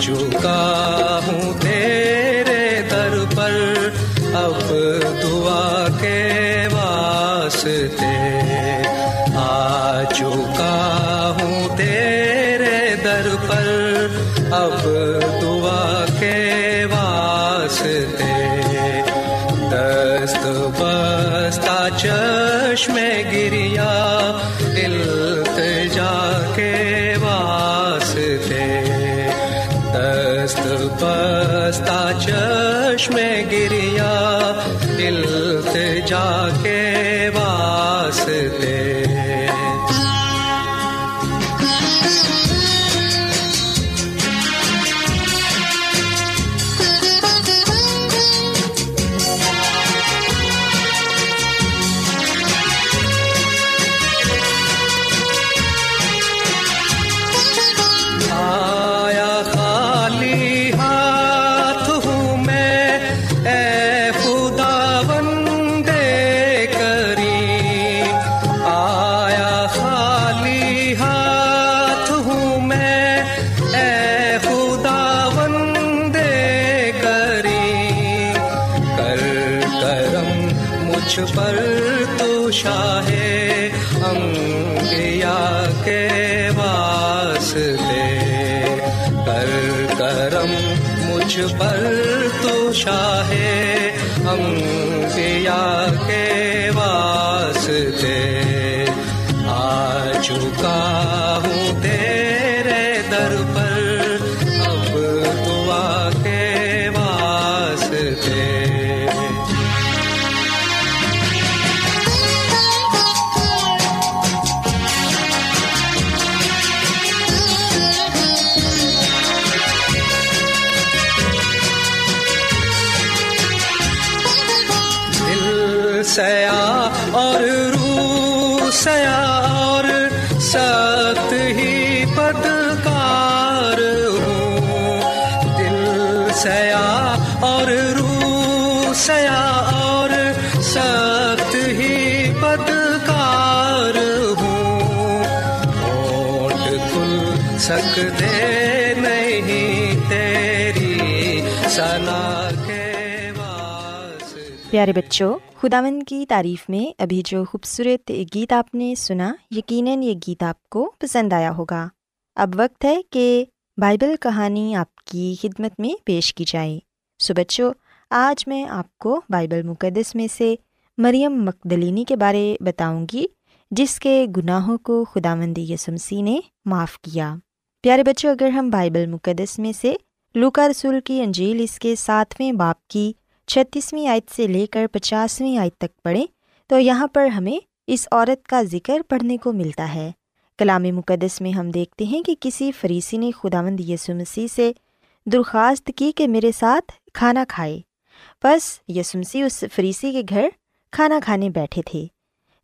چکا ہوں تیرے در پر، اب دعا کے واسطے۔ آ چکا ہوں تیرے در پر، اب دعا کے واسطے۔ دست بستہ چشم گریا مجھ پیارے بچوں خداون کی تعریف میں ابھی جو خوبصورت گیت آپ نے سنا یقیناً یہ گیت آپ کو پسند آیا ہوگا اب وقت ہے کہ بائبل کہانی آپ کی خدمت میں پیش کی جائے سو بچوں آج میں آپ کو بائبل مقدس میں سے مریم مقدلینی کے بارے بتاؤں گی جس کے گناہوں کو خدا مندی یسمسی نے معاف کیا پیارے بچوں اگر ہم بائبل مقدس میں سے لوکا رسول کی انجیل اس کے ساتویں باپ کی چھتیسویں آیت سے لے کر پچاسویں آیت تک پڑھیں تو یہاں پر ہمیں اس عورت کا ذکر پڑھنے کو ملتا ہے۔ کلام مقدس میں ہم دیکھتے ہیں کہ کسی فریسی نے خداوند یسوع مسیح سے درخواست کی کہ میرے ساتھ کھانا کھائے۔ بس یسوع مسیح اس فریسی کے گھر کھانا کھانے بیٹھے تھے۔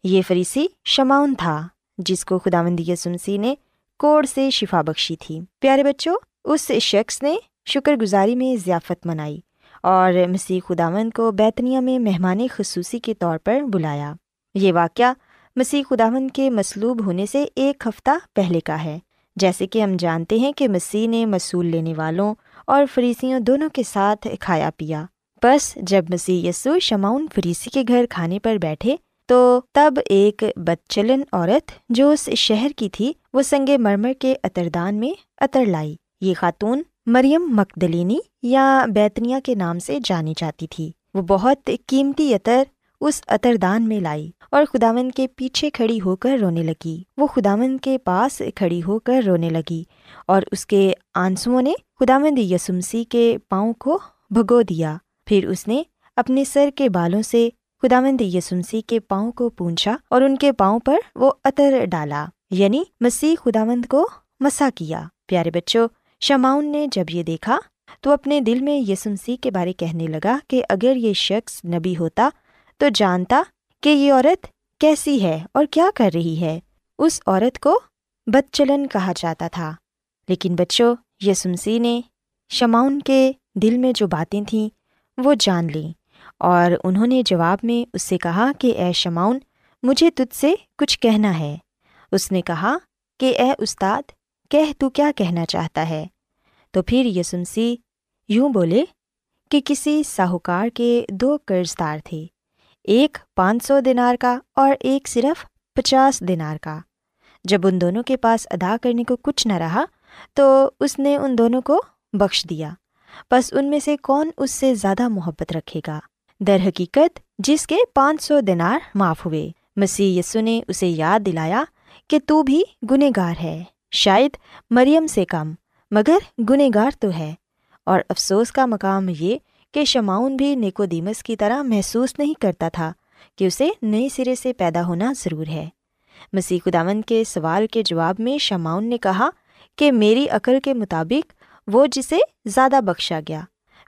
یہ فریسی شماؤن تھا، جس کو خدا مندی یسمسی نے کوڑ سے شفا بخشی تھی۔ پیارے بچوں، اس شخص نے شکر گزاری میں ضیافت منائی۔ اور مسیح خداون کو بیتنیا میں مہمان خصوصی کے طور پر بلایا۔ یہ واقعہ مسیح خداون کے مصلوب ہونے سے ایک ہفتہ پہلے کا ہے۔ جیسے کہ ہم جانتے ہیں کہ مسیح نے مصول لینے والوں اور فریسیوں دونوں کے ساتھ کھایا پیا۔ بس جب مسیح یسو شماؤن فریسی کے گھر کھانے پر بیٹھے تو تب ایک بدچلن عورت جو اس شہر کی تھی وہ سنگ مرمر کے اتردان میں اتر لائی۔ یہ خاتون مریم مکدلینی یا بیتنیا کے نام سے جانی جاتی تھی۔ وہ بہت قیمتی عطر اس اتردان میں لائی اور خداون کے پیچھے کھڑی ہو کر رونے لگی۔ وہ خداون کے پاس کھڑی ہو کر رونے لگی اور اس کے آنسوؤں نے خداوند یسمسی کے پاؤں کو بھگو دیا۔ پھر اس نے اپنے سر کے بالوں سے خداوند یسمسی کے پاؤں کو پونچھا اور ان کے پاؤں پر وہ عطر ڈالا یعنی مسیح خداوند کو مسا کیا۔ پیارے بچوں شماؤن نے جب یہ دیکھا تو اپنے دل میں یسمسی کے بارے کہنے لگا کہ اگر یہ شخص نبی ہوتا تو جانتا کہ یہ عورت کیسی ہے اور کیا کر رہی ہے۔ اس عورت کو بد چلن کہا جاتا تھا۔ لیکن بچوں یسمسی نے شماؤن کے دل میں جو باتیں تھیں وہ جان لیں اور انہوں نے جواب میں اس سے کہا کہ اے شماؤن مجھے تجھ سے کچھ کہنا ہے۔ اس نے کہا کہ اے استاد کہہ تو کیا کہنا چاہتا ہے؟ تو پھر یسمسی یوں بولے کہ کسی ساہوکار کے دو قرض دار تھے، ایک پانچ سو دینار کا اور ایک صرف پچاس دینار کا۔ جب ان دونوں کے پاس ادا کرنے کو کچھ نہ رہا، تو اس نے ان دونوں کو بخش دیا۔ بس ان میں سے کون اس سے زیادہ محبت رکھے گا؟ در حقیقت، جس کے پانچ سو دینار معاف ہوئے۔ مسیح یسو نے اسے یاد دلایا کہ تو بھی گنہ گار ہے۔ شاید مریم سے کم، مگر گنہ گار تو ہے۔ اور افسوس کا مقام یہ کہ شماؤن بھی نیکودیمس کی طرح محسوس نہیں کرتا تھا کہ اسے نئے سرے سے پیدا ہونا ضرور ہے۔ مسیح خداون کے سوال کے جواب میں شماؤن نے کہا کہ میری عقل کے مطابق وہ جسے زیادہ بخشا گیا۔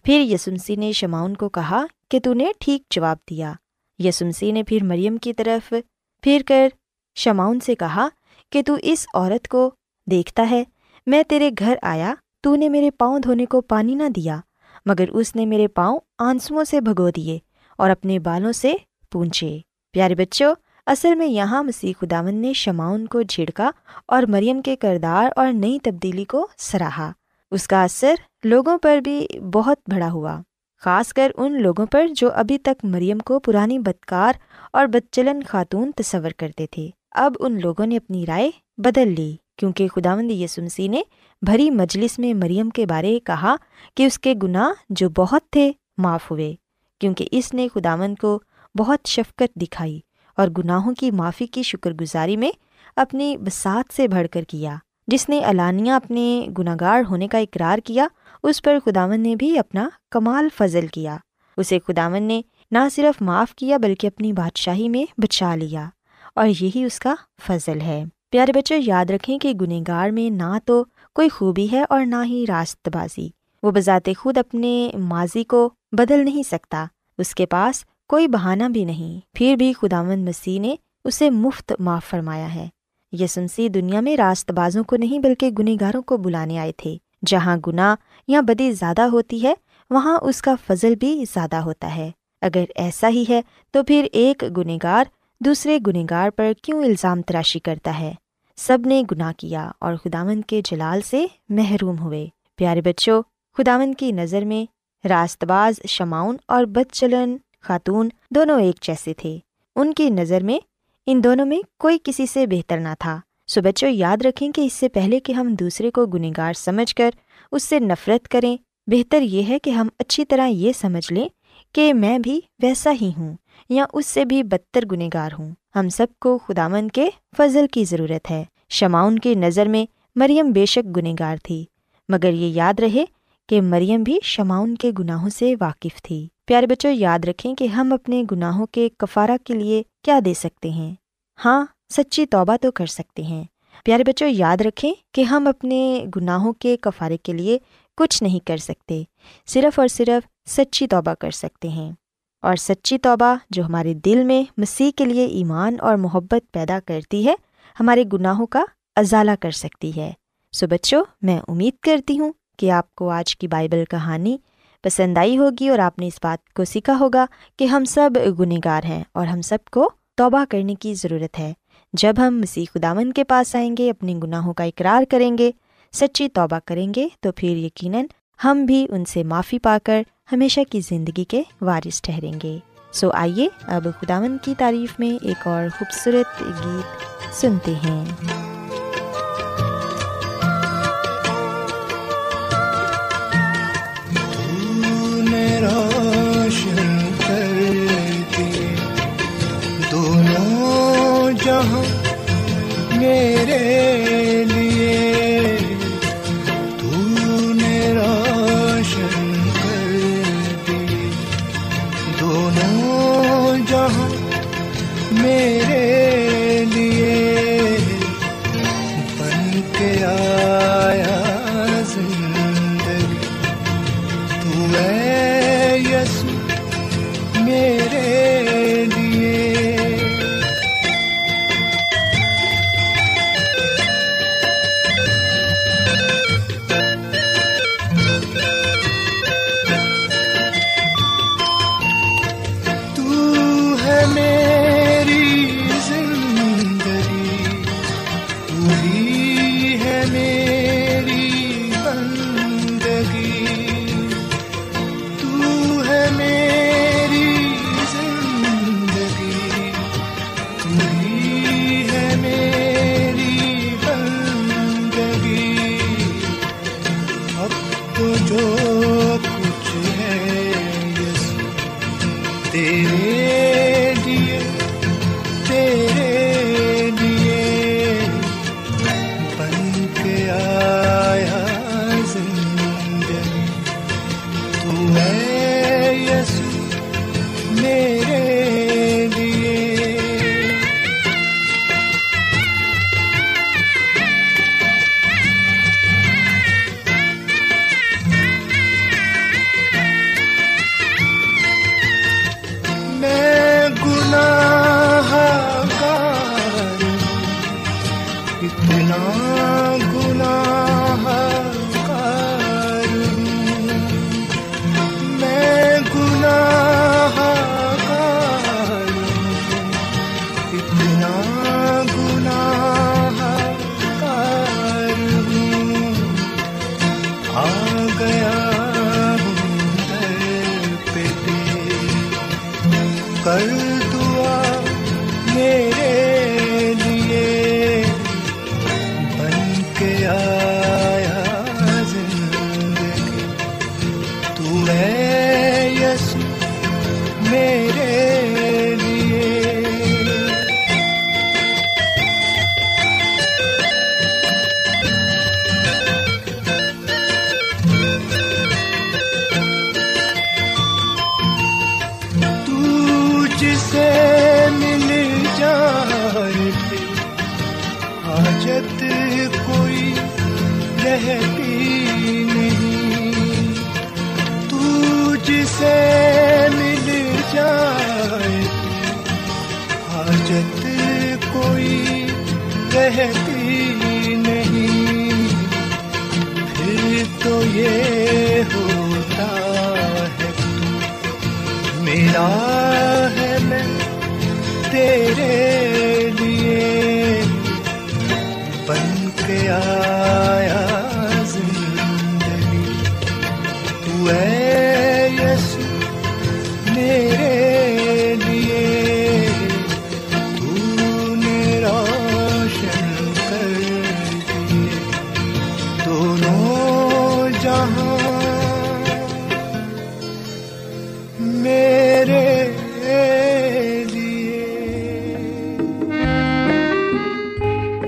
پھر یسمسی نے شماؤن کو کہا کہ تو نے ٹھیک جواب دیا۔ یسمسی نے پھر مریم کی طرف پھر کر شماؤن سے کہا کہ تو اس عورت کو دیکھتا ہے، میں تیرے گھر آیا، تو نے میرے پاؤں دھونے کو پانی نہ دیا، مگر اس نے میرے پاؤں آنسوؤں سے بھگو دیے اور اپنے بالوں سے پونچھے۔ پیارے بچوں، اصل میں یہاں مسیح خداون نے شماؤن کو جھڑکا اور مریم کے کردار اور نئی تبدیلی کو سراہا۔ اس کا اثر لوگوں پر بھی بہت بڑا ہوا، خاص کر ان لوگوں پر جو ابھی تک مریم کو پرانی بدکار اور بدچلن خاتون تصور کرتے تھے۔ اب ان لوگوں نے اپنی رائے بدل لی۔ کیونکہ خداوند یسمسی نے بھری مجلس میں مریم کے بارے کہا کہ اس کے گناہ جو بہت تھے معاف ہوئے، کیونکہ اس نے خداون کو بہت شفقت دکھائی اور گناہوں کی معافی کی شکر گزاری میں اپنی بسات سے بڑھ کر کیا، جس نے علانیہ اپنے گناہ گار ہونے کا اقرار کیا، اس پر خداون نے بھی اپنا کمال فضل کیا۔ اسے خداون نے نہ صرف معاف کیا بلکہ اپنی بادشاہی میں بچا لیا اور یہی اس کا فضل ہے۔ پیارے بچے یاد رکھیں کہ گنہ گار میں نہ تو کوئی خوبی ہے اور نہ ہی راست بازی۔ وہ بذات خود اپنے ماضی کو بدل نہیں سکتا۔ اس کے پاس کوئی بہانہ بھی نہیں۔ پھر بھی خداوند مسیح نے اسے مفت معاف فرمایا ہے۔ یسمسی دنیا میں راست بازوں کو نہیں بلکہ گنہ گاروں کو بلانے آئے تھے۔ جہاں گناہ یا بدی زیادہ ہوتی ہے، وہاں اس کا فضل بھی زیادہ ہوتا ہے۔ اگر ایسا ہی ہے، تو پھر ایک گنہ گار دوسرے گنہ گار پر کیوں الزام تراشی کرتا ہے؟ سب نے گناہ کیا اور خداون کے جلال سے محروم ہوئے۔ پیارے بچوں خداون کی نظر میں راست باز شماؤن اور بد چلن خاتون دونوں ایک جیسے تھے۔ ان کی نظر میں ان دونوں میں کوئی کسی سے بہتر نہ تھا۔ سو بچوں، یاد رکھیں کہ اس سے پہلے کہ ہم دوسرے کو گنہ گار سمجھ کر اس سے نفرت کریں، بہتر یہ ہے کہ ہم اچھی طرح یہ سمجھ لیں کہ میں بھی ویسا ہی ہوں یا اس سے بھی بدتر گنہ گار ہوں۔ ہم سب کو خدامن کے فضل کی ضرورت ہے۔ شماؤن کی نظر میں مریم بے شک گنہ گار تھی، مگر یہ یاد رہے کہ مریم بھی شماؤن کے گناہوں سے واقف تھی۔ پیارے بچوں، یاد رکھیں کہ ہم اپنے گناہوں کے کفارہ کے لیے کیا دے سکتے ہیں۔ ہاں سچی توبہ تو کر سکتے ہیں۔ پیارے بچوں، یاد رکھیں کہ ہم اپنے گناہوں کے کفارے کے لیے کچھ نہیں کر سکتے۔ صرف اور صرف سچی توبہ کر سکتے ہیں۔ اور سچی توبہ جو ہمارے دل میں مسیح کے لیے ایمان اور محبت پیدا کرتی ہے، ہمارے گناہوں کا ازالہ کر سکتی ہے۔ سو بچوں، میں امید کرتی ہوں کہ آپ کو آج کی بائبل کہانی پسند آئی ہوگی اور آپ نے اس بات کو سیکھا ہوگا کہ ہم سب گنہگار ہیں اور ہم سب کو توبہ کرنے کی ضرورت ہے۔ جب ہم مسیح خداون کے پاس آئیں گے، اپنے گناہوں کا اقرار کریں گے، سچی توبہ کریں گے، تو پھر یقیناً ہم بھی ان سے معافی پا کر ہمیشہ کی زندگی کے وارث ٹھہریں گے۔ سو آئیے اب خداون کی تعریف میں ایک اور خوبصورت گیت سنتے ہیں۔ جہاں میرے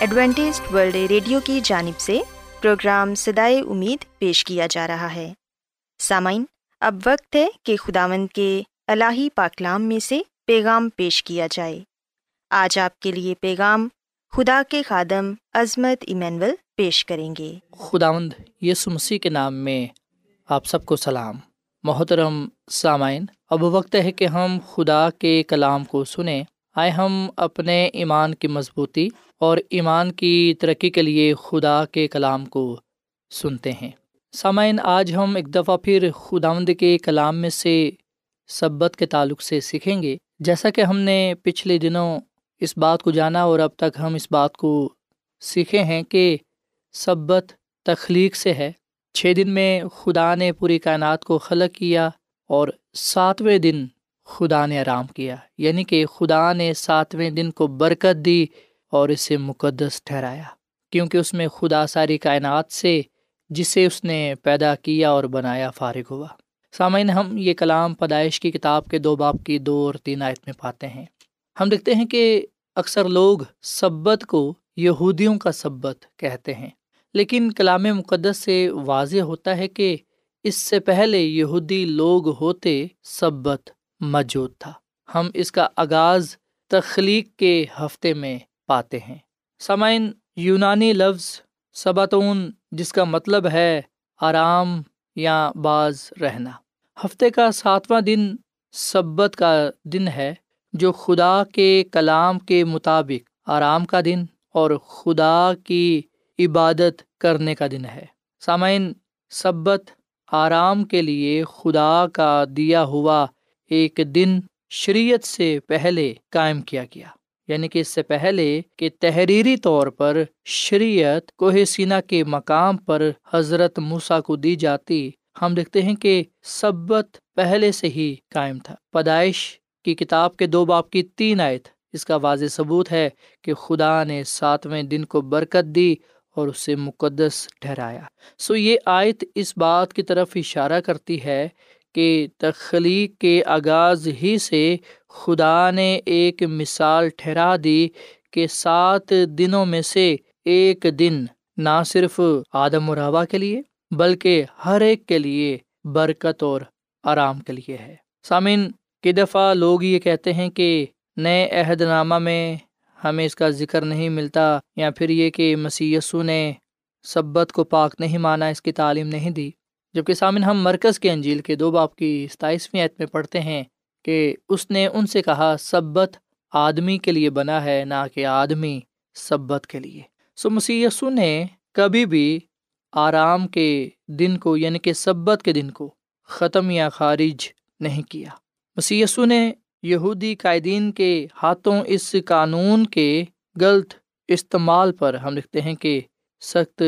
Adventist world radio کی جانب سے پروگرام سدائے امید پیش کیا جا رہا ہے۔ سامعین، اب وقت ہے کہ خداوند کے الہی پاکلام میں سے پیغام پیش کیا جائے۔ آج آپ کے لیے پیغام خدا کے خادم عظمت ایمینول پیش کریں گے۔ خداوند یسو مسیح کے نام میں آپ سب کو سلام۔ محترم سامعین، اب وقت ہے کہ ہم خدا کے کلام کو سنیں۔ آئے ہم اپنے ایمان کی مضبوطی اور ایمان کی ترقی کے لیے خدا کے کلام کو سنتے ہیں۔ سامعین، آج ہم ایک دفعہ پھر خداوند کے کلام میں سے سبت کے تعلق سے سیکھیں گے۔ جیسا کہ ہم نے پچھلے دنوں اس بات کو جانا اور اب تک ہم اس بات کو سیکھے ہیں کہ سبت تخلیق سے ہے۔ چھ دن میں خدا نے پوری کائنات کو خلق کیا اور ساتویں دن خدا نے آرام کیا۔ یعنی کہ خدا نے ساتویں دن کو برکت دی اور اسے مقدس ٹھہرایا، کیونکہ اس میں خدا ساری کائنات سے، جسے اس نے پیدا کیا اور بنایا فارغ ہوا۔ سامعین، ہم یہ کلام پیدائش کی کتاب کے دو باپ کی دو اور تین آیت میں پاتے ہیں۔ ہم دیکھتے ہیں کہ اکثر لوگ سبت کو یہودیوں کا سبت کہتے ہیں، لیکن کلام مقدس سے واضح ہوتا ہے کہ اس سے پہلے یہودی لوگ ہوتے سبت موجود تھا۔ ہم اس کا آغاز تخلیق کے ہفتے میں پاتے ہیں۔ سامعین، یونانی لفظ سباتون، جس کا مطلب ہے آرام یا باز رہنا۔ ہفتے کا ساتواں دن سبت کا دن ہے، جو خدا کے کلام کے مطابق آرام کا دن اور خدا کی عبادت کرنے کا دن ہے۔ سامعین، سبت آرام کے لیے خدا کا دیا ہوا ایک دن شریعت سے پہلے قائم کیا گیا۔ یعنی کہ اس سے پہلے کہ تحریری طور پر شریعت کوہ سینا کے مقام پر حضرت موسا کو دی جاتی، ہم دیکھتے ہیں کہ سبت پہلے سے ہی قائم تھا۔ پیدائش کی کتاب کے دو باپ کی تین آیت، اس کا واضح ثبوت ہے کہ خدا نے ساتویں دن کو برکت دی اور اسے مقدس ٹھہرایا۔ سو یہ آیت اس بات کی طرف اشارہ کرتی ہے کہ تخلیق کے آغاز ہی سے خدا نے ایک مثال ٹھہرا دی کہ سات دنوں میں سے ایک دن نہ صرف آدم و روا کے لیے بلکہ ہر ایک کے لیے برکت اور آرام کے لیے ہے۔ سامن کی دفعہ لوگ یہ کہتے ہیں کہ نئے عہد نامہ میں ہمیں اس کا ذکر نہیں ملتا یا پھر یہ کہ مسی نے سبت کو پاک نہیں مانا، اس کی تعلیم نہیں دی۔ جبکہ سامن ہم مرکز کے انجیل کے دو باپ کی ستائیسویں عید میں پڑھتے ہیں کہ اس نے ان سے کہا، سبت آدمی کے لیے بنا ہے، نہ کہ آدمی سبت کے لیے۔ سو مسی نے کبھی بھی آرام کے دن کو یعنی کہ سبت کے دن کو ختم یا خارج نہیں کیا۔ مسی نے یہودی قائدین کے ہاتھوں اس قانون کے غلط استعمال پر ہم لکھتے ہیں کہ سخت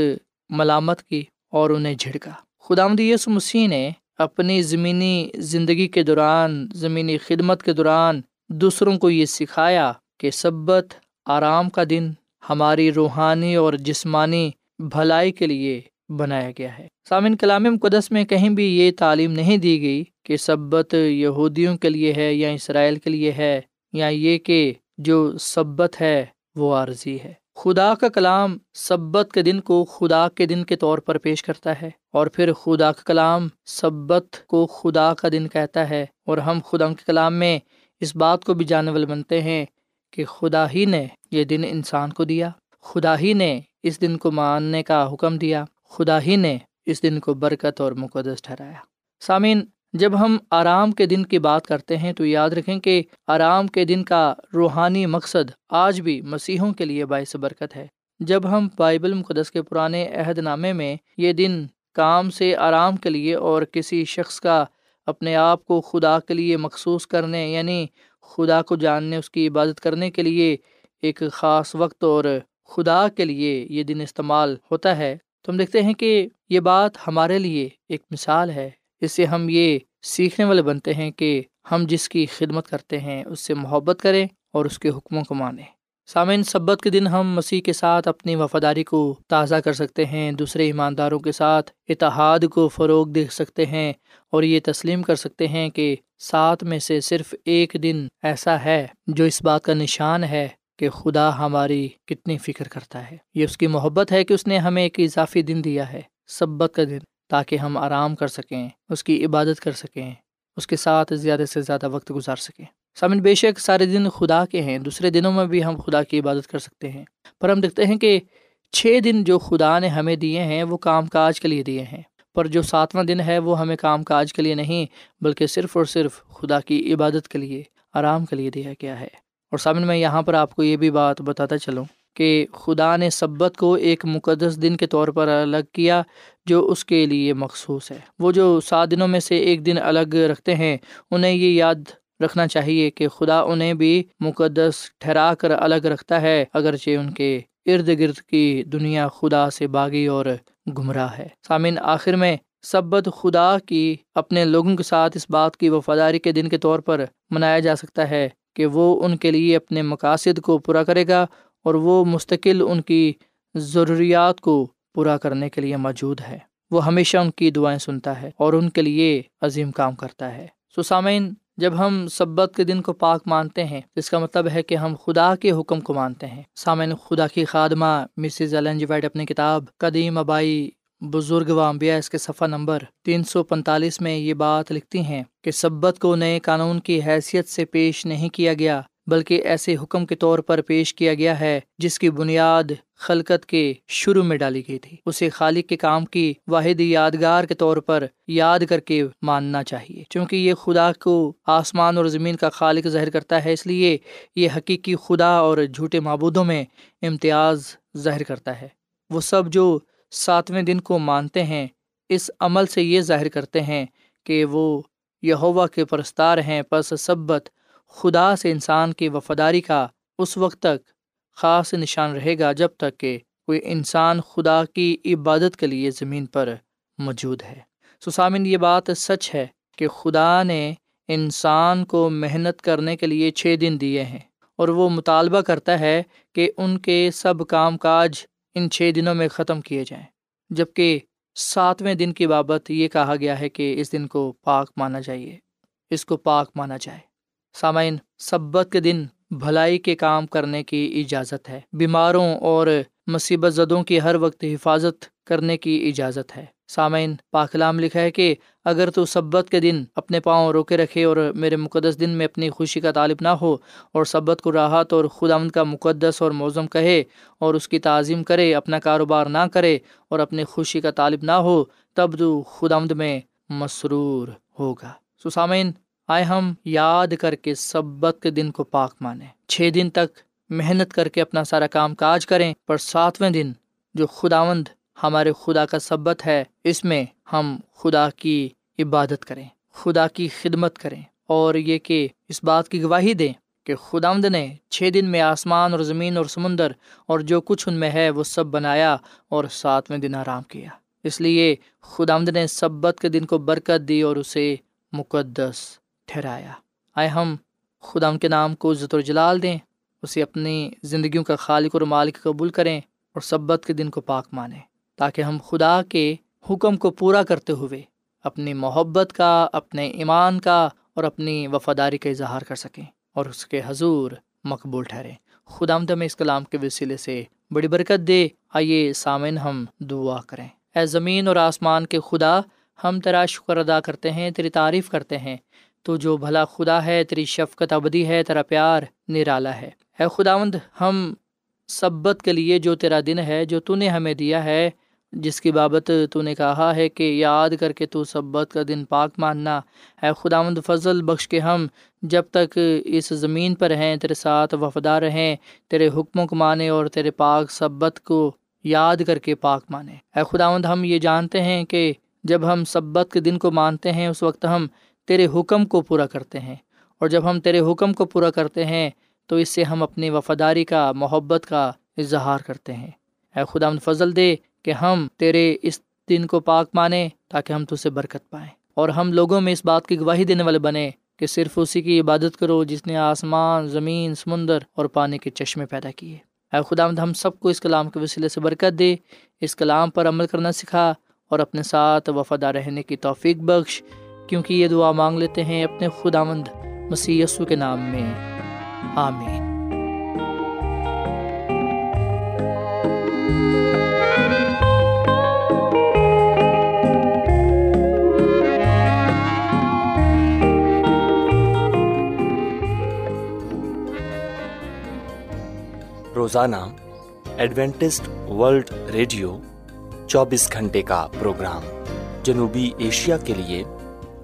ملامت کی اور انہیں جھڑکا۔ خدا یس مسیح نے اپنی زمینی زندگی کے دوران، زمینی خدمت کے دوران دوسروں کو یہ سکھایا کہ سبت آرام کا دن ہماری روحانی اور جسمانی بھلائی کے لیے بنایا گیا ہے۔ سامن کلام مقدس میں کہیں بھی یہ تعلیم نہیں دی گئی کہ سبت یہودیوں کے لیے ہے یا اسرائیل کے لیے ہے یا یہ کہ جو سبت ہے وہ عارضی ہے۔ خدا کا کلام سبت کے دن کو خدا کے دن کے طور پر پیش کرتا ہے اور پھر خدا کا کلام سبت کو خدا کا دن کہتا ہے اور ہم خدا کے کلام میں اس بات کو بھی جاننے والے بنتے ہیں کہ خدا ہی نے یہ دن انسان کو دیا، خدا ہی نے اس دن کو ماننے کا حکم دیا، خدا ہی نے اس دن کو برکت اور مقدس ٹھہرایا۔ سامعین جب ہم آرام کے دن کی بات کرتے ہیں تو یاد رکھیں کہ آرام کے دن کا روحانی مقصد آج بھی مسیحوں کے لیے باعث برکت ہے۔ جب ہم بائبل مقدس کے پرانے عہد نامے میں یہ دن کام سے آرام کے لیے اور کسی شخص کا اپنے آپ کو خدا کے لیے مخصوص کرنے یعنی خدا کو جاننے، اس کی عبادت کرنے کے لیے ایک خاص وقت اور خدا کے لیے یہ دن استعمال ہوتا ہے، تو ہم دیکھتے ہیں کہ یہ بات ہمارے لیے ایک مثال ہے۔ اس سے ہم یہ سیکھنے والے بنتے ہیں کہ ہم جس کی خدمت کرتے ہیں، اس سے محبت کریں اور اس کے حکموں کو مانیں۔ سامعین، سبت کے دن ہم مسیح کے ساتھ اپنی وفاداری کو تازہ کر سکتے ہیں، دوسرے ایمانداروں کے ساتھ اتحاد کو فروغ دے سکتے ہیں اور یہ تسلیم کر سکتے ہیں کہ سات میں سے صرف ایک دن ایسا ہے جو اس بات کا نشان ہے کہ خدا ہماری کتنی فکر کرتا ہے۔ یہ اس کی محبت ہے کہ اس نے ہمیں ایک اضافی دن دیا ہے، سبت کا دن۔ تاکہ ہم آرام کر سکیں، اس کی عبادت کر سکیں، اس کے ساتھ زیادہ سے زیادہ وقت گزار سکیں۔ سامن، بے شک سارے دن خدا کے ہیں، دوسرے دنوں میں بھی ہم خدا کی عبادت کر سکتے ہیں۔ پر ہم دیکھتے ہیں کہ چھ دن جو خدا نے ہمیں دیے ہیں، وہ کام کاج کے لیے دیے ہیں۔ پر جو ساتواں دن ہے، وہ ہمیں کام کاج کے لیے نہیں، بلکہ صرف اور صرف خدا کی عبادت کے لیے، آرام کے لیے دیا گیا ہے۔ اور سامن، میں یہاں پر آپ کو یہ بھی بات بتاتا چلوں۔ کہ خدا نے سبت کو ایک مقدس دن کے طور پر الگ کیا جو اس کے لیے مخصوص ہے۔ وہ جو سات دنوں میں سے ایک دن الگ رکھتے ہیں، انہیں یہ یاد رکھنا چاہیے کہ خدا انہیں بھی مقدس ٹھہرا کر الگ رکھتا ہے، اگرچہ ان کے ارد گرد کی دنیا خدا سے باغی اور گمراہ ہے۔ سامعین، آخر میں سبت خدا کی اپنے لوگوں کے ساتھ اس بات کی وفاداری کے دن کے طور پر منایا جا سکتا ہے کہ وہ ان کے لیے اپنے مقاصد کو پورا کرے گا اور وہ مستقل ان کی ضروریات کو پورا کرنے کے لیے موجود ہے۔ وہ ہمیشہ ان کی دعائیں سنتا ہے اور ان کے لیے عظیم کام کرتا ہے۔ سو سامعین، جب ہم سبت کے دن کو پاک مانتے ہیں، اس کا مطلب ہے کہ ہم خدا کے حکم کو مانتے ہیں۔ سامعین، خدا کی خادمہ مسز وائٹ اپنی کتاب قدیم ابائی بزرگ و اس کے صفحہ نمبر تین سو پینتالیس میں یہ بات لکھتی ہیں کہ سبت کو نئے قانون کی حیثیت سے پیش نہیں کیا گیا۔ بلکہ ایسے حکم کے طور پر پیش کیا گیا ہے جس کی بنیاد خلقت کے شروع میں ڈالی گئی تھی۔ اسے خالق کے کام کی واحد یادگار کے طور پر یاد کر کے ماننا چاہیے، چونکہ یہ خدا کو آسمان اور زمین کا خالق ظاہر کرتا ہے، اس لیے یہ حقیقی خدا اور جھوٹے معبودوں میں امتیاز ظاہر کرتا ہے۔ وہ سب جو ساتویں دن کو مانتے ہیں، اس عمل سے یہ ظاہر کرتے ہیں کہ وہ یہوا کے پرستار ہیں، پس سبت خدا سے انسان کی وفاداری کا اس وقت تک خاص نشان رہے گا جب تک کہ کوئی انسان خدا کی عبادت کے لیے زمین پر موجود ہے۔ سسامن یہ بات سچ ہے کہ خدا نے انسان کو محنت کرنے کے لیے چھ دن دیے ہیں اور وہ مطالبہ کرتا ہے کہ ان کے سب کام کاج ان چھ دنوں میں ختم کیے جائیں۔ جبکہ ساتویں دن کی بابت یہ کہا گیا ہے کہ اس دن کو پاک مانا جائیے اس کو پاک مانا جائے۔ سامعین، سبت کے دن بھلائی کے کام کرنے کی اجازت ہے۔ بیماروں اور مصیبت زدوں کی ہر وقت حفاظت کرنے کی اجازت ہے۔ سامعین، پاکلام لکھا ہے کہ اگر تو سبت کے دن اپنے پاؤں روکے رکھے اور میرے مقدس دن میں اپنی خوشی کا طالب نہ ہو اور سبت کو راحت اور خدا کا مقدس اور موزم کہے اور اس کی تعظیم کرے، اپنا کاروبار نہ کرے اور اپنی خوشی کا طالب نہ ہو، تب تو خدا میں مسرور ہوگا۔ سو سامعین آئے ہم یاد کر کے سبت کے دن کو پاک مانیں۔ چھ دن تک محنت کر کے اپنا سارا کام کاج کریں، پر ساتویں دن جو خداوند ہمارے خدا کا سبت ہے، اس میں ہم خدا کی عبادت کریں، خدا کی خدمت کریں۔ اور یہ کہ اس بات کی گواہی دیں کہ خدا نے چھ دن میں آسمان اور زمین اور سمندر اور جو کچھ ان میں ہے، وہ سب بنایا اور ساتویں دن آرام کیا۔ اس لیے خدا نے سبت کے دن کو برکت دی اور اسے مقدس ٹھہرایا۔ آئے ہم خدا کے نام کو عزت و جلال دیں، اسے اپنی زندگیوں کا خالق اور مالک قبول کریں اور سبت کے دن کو پاک مانیں، تاکہ ہم خدا کے حکم کو پورا کرتے ہوئے اپنی محبت کا، اپنے ایمان کا اور اپنی وفاداری کا اظہار کر سکیں اور اس کے حضور مقبول ٹھہریں۔ خدا میں اس کلام کے وسیلے سے بڑی برکت دے، آئیے سامن ہم دعا کریں۔ اے زمین اور آسمان کے خدا، ہم تیرا شکر ادا کرتے ہیں، تیری تعریف کرتے ہیں۔ تو جو بھلا خدا ہے، تیری شفقت ابدی ہے، تیرا پیار نرالا ہے۔ اے خداوند، ہم سبت کے لیے جو تیرا دن ہے، جو تو نے ہمیں دیا ہے، جس کی بابت تو نے کہا ہے کہ یاد کر کے تو سبت کا دن پاک ماننا۔ ہے خدا مند فضل بخش کے ہم جب تک اس زمین پر ہیں، تیرے ساتھ وفادار رہیں، تیرے حکموں کو مانے اور تیرے پاک سبت کو یاد کر کے پاک مانے اے خداوند، ہم یہ جانتے ہیں کہ جب ہم سبت کے دن کو مانتے ہیں، اس وقت ہم تیرے حکم کو پورا کرتے ہیں۔ اور جب ہم تیرے حکم کو پورا کرتے ہیں، تو اس سے ہم اپنی وفاداری کا، محبت کا اظہار کرتے ہیں۔ اے خدا فضل دے کہ ہم تیرے اس دن کو پاک مانیں تاکہ ہم سے برکت پائیں۔ اور ہم لوگوں میں اس بات کی گواہی دینے والے بنے کہ صرف اسی کی عبادت کرو جس نے آسمان، زمین، سمندر اور پانی کے چشمے پیدا کیے۔ اے خدا، ہم سب کو اس کلام کے وسیلے سے برکت دے، اس کلام پر عمل کرنا سکھا اور اپنے ساتھ وفادہ رہنے کی توفیق بخش۔ کیونکہ یہ دعا مانگ لیتے ہیں اپنے خدا مند مسی کے نام میں۔ آمین۔ روزانہ ایڈوینٹسٹ ورلڈ ریڈیو چوبیس گھنٹے کا پروگرام جنوبی ایشیا کے لیے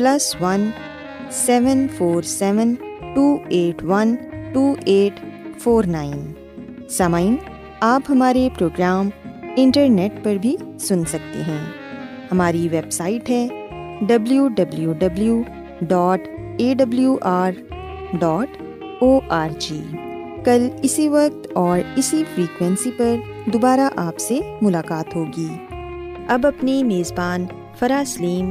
plus one seven four seven two eight one two eight four nine. سامعین، آپ ہمارے پروگرام انٹرنیٹ پر بھی سن سکتے ہیں۔ ہماری ویب سائٹ ہے W W W dot A W R dot O R G کل اسی وقت اور اسی فریکوینسی پر دوبارہ آپ سے ملاقات ہوگی۔ اب اپنی میزبان فرا سلیم